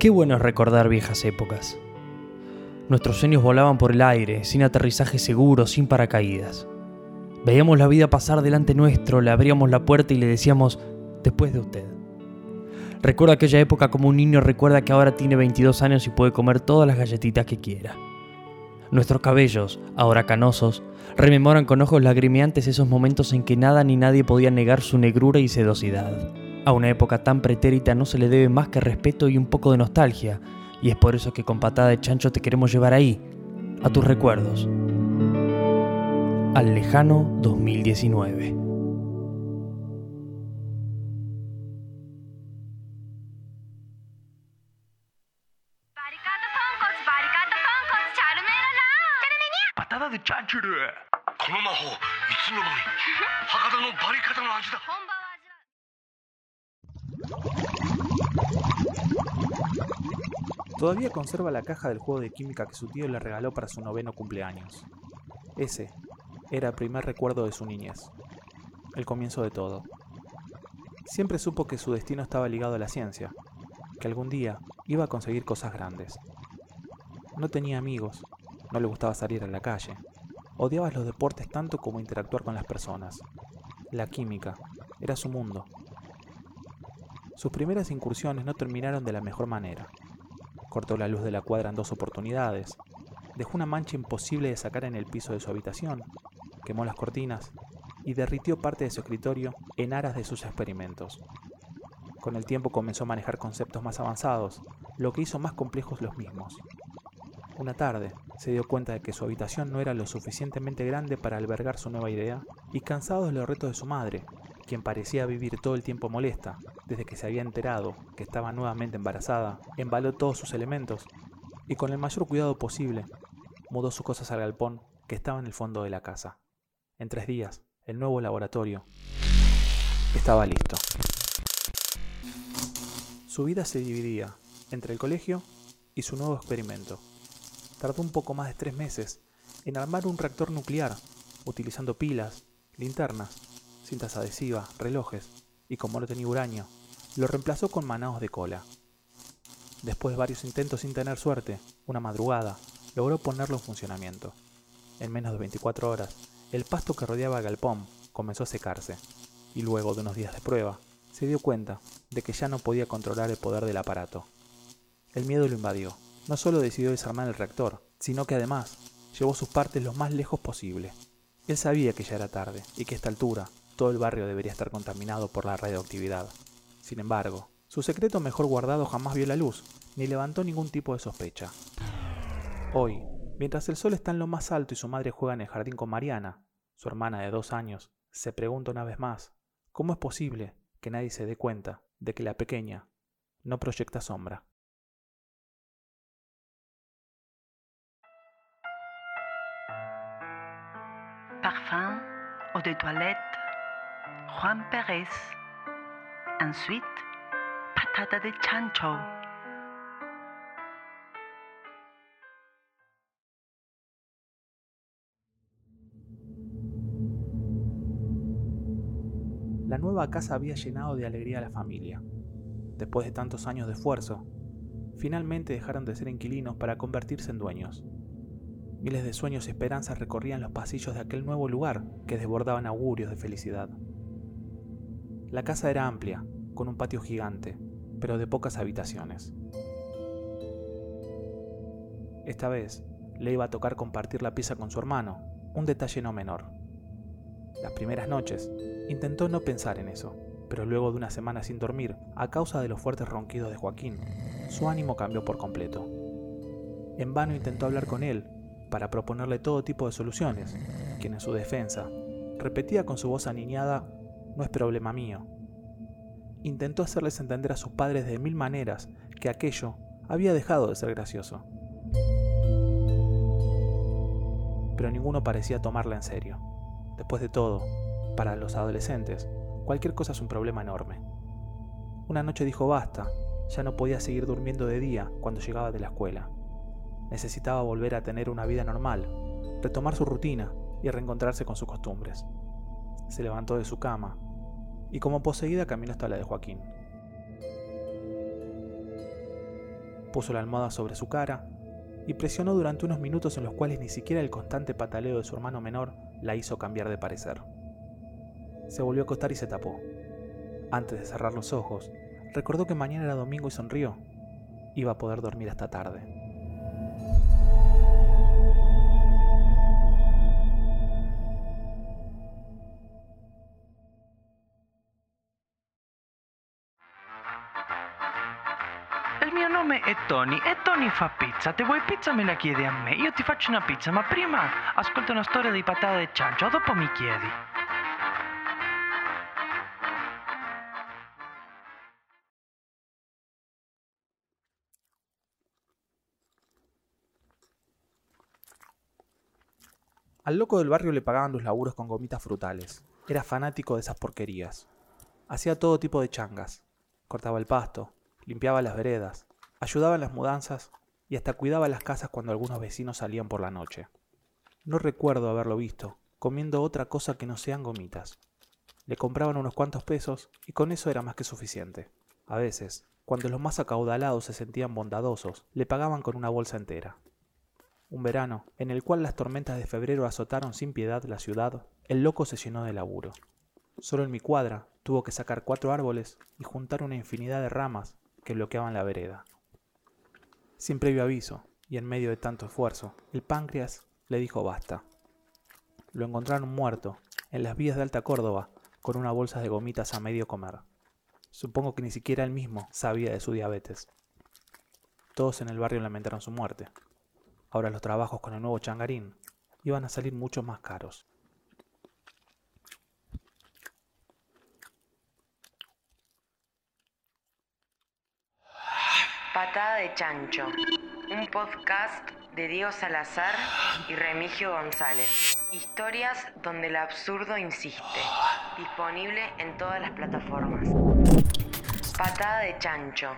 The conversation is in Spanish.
Qué bueno es recordar viejas épocas. Nuestros sueños volaban por el aire, sin aterrizaje seguro, sin paracaídas. Veíamos la vida pasar delante nuestro, le abríamos la puerta y le decíamos, después de usted. Recuerdo aquella época como un niño recuerda que ahora tiene 22 años y puede comer todas las galletitas que quiera. Nuestros cabellos, ahora canosos, rememoran con ojos lagrimeantes esos momentos en que nada ni nadie podía negar su negrura y sedosidad. A una época tan pretérita no se le debe más que respeto y un poco de nostalgia, y es por eso que con patada de chancho te queremos llevar ahí, a tus recuerdos. Al lejano 2019. Patada de chancho この魔法いつの間に博多のバリカタの味だ Todavía conserva la caja del juego de química que su tío le regaló para su noveno cumpleaños. Ese era el primer recuerdo de su niñez, el comienzo de todo. Siempre supo que su destino estaba ligado a la ciencia, que algún día iba a conseguir cosas grandes. No tenía amigos, no le gustaba salir a la calle, odiaba los deportes tanto como interactuar con las personas. La química era su mundo. Sus primeras incursiones no terminaron de la mejor manera. Cortó la luz de la cuadra en dos oportunidades, dejó una mancha imposible de sacar en el piso de su habitación, quemó las cortinas y derritió parte de su escritorio en aras de sus experimentos. Con el tiempo comenzó a manejar conceptos más avanzados, lo que hizo más complejos los mismos. Una tarde se dio cuenta de que su habitación no era lo suficientemente grande para albergar su nueva idea y cansado de los retos de su madre, quien parecía vivir todo el tiempo molesta, desde que se había enterado que estaba nuevamente embarazada, embaló todos sus elementos y con el mayor cuidado posible mudó sus cosas al galpón que estaba en el fondo de la casa. En tres días, el nuevo laboratorio estaba listo. Su vida se dividía entre el colegio y su nuevo experimento. Tardó un poco más de tres meses en armar un reactor nuclear, utilizando pilas, linternas cintas adhesivas, relojes, y como no tenía uranio, lo reemplazó con manaos de cola. Después de varios intentos sin tener suerte, una madrugada, logró ponerlo en funcionamiento. En menos de 24 horas, el pasto que rodeaba el galpón comenzó a secarse, y luego de unos días de prueba, se dio cuenta de que ya no podía controlar el poder del aparato. El miedo lo invadió. No solo decidió desarmar el reactor, sino que además llevó sus partes lo más lejos posible. Él sabía que ya era tarde y que a esta altura todo el barrio debería estar contaminado por la radioactividad. Sin embargo, su secreto mejor guardado jamás vio la luz, ni levantó ningún tipo de sospecha. Hoy, mientras el sol está en lo más alto y su madre juega en el jardín con Mariana, su hermana de dos años, se pregunta una vez más, ¿cómo es posible que nadie se dé cuenta de que la pequeña no proyecta sombra? Parfum, eau de toilette, Juan Pérez. Ensuite, patata de chancho. La nueva casa había llenado de alegría a la familia. Después de tantos años de esfuerzo, finalmente dejaron de ser inquilinos para convertirse en dueños. Miles de sueños y esperanzas recorrían los pasillos de aquel nuevo lugar que desbordaban augurios de felicidad. La casa era amplia, con un patio gigante, pero de pocas habitaciones. Esta vez le iba a tocar compartir la pieza con su hermano, un detalle no menor. Las primeras noches intentó no pensar en eso, pero luego de una semana sin dormir, a causa de los fuertes ronquidos de Joaquín, su ánimo cambió por completo. En vano intentó hablar con él para proponerle todo tipo de soluciones, quien en su defensa repetía con su voz aniñada no es problema mío. Intentó hacerles entender a sus padres de mil maneras que aquello había dejado de ser gracioso. Pero ninguno parecía tomarla en serio. Después de todo, para los adolescentes, cualquier cosa es un problema enorme. Una noche dijo basta, ya no podía seguir durmiendo de día cuando llegaba de la escuela. Necesitaba volver a tener una vida normal, retomar su rutina y reencontrarse con sus costumbres. Se levantó de su cama y como poseída caminó hasta la de Joaquín. Puso la almohada sobre su cara y presionó durante unos minutos en los cuales ni siquiera el constante pataleo de su hermano menor la hizo cambiar de parecer. Se volvió a acostar y se tapó. Antes de cerrar los ojos, recordó que mañana era domingo y sonrió. Iba a poder dormir hasta tarde. Il mio nome Tony e Tony fa pizza. Te vuoi pizza me la chiedi a me. Io ti faccio una pizza, ma prima ascolta una storia di patata e ciancio, dopo mi chiedi. Al loco del barrio le pagaban los laburos con gomitas frutales. Era fanático de esas porquerías. Hacía todo tipo de changas. Cortaba el pasto, limpiaba las veredas, ayudaba en las mudanzas y hasta cuidaba las casas cuando algunos vecinos salían por la noche. No recuerdo haberlo visto, comiendo otra cosa que no sean gomitas. Le compraban unos cuantos pesos y con eso era más que suficiente. A veces, cuando los más acaudalados se sentían bondadosos, le pagaban con una bolsa entera. Un verano, en el cual las tormentas de febrero azotaron sin piedad la ciudad, el loco se llenó de laburo. Solo en mi cuadra tuvo que sacar cuatro árboles y juntar una infinidad de ramas que bloqueaban la vereda. Sin previo aviso, y en medio de tanto esfuerzo, el páncreas le dijo basta. Lo encontraron muerto, en las vías de Alta Córdoba, con una bolsa de gomitas a medio comer. Supongo que ni siquiera él mismo sabía de su diabetes. Todos en el barrio lamentaron su muerte. Ahora los trabajos con el nuevo changarín iban a salir mucho más caros. Patada de Chancho, un podcast de Diego Salazar y Remigio González. Historias donde el absurdo insiste. Disponible en todas las plataformas. Patada de Chancho.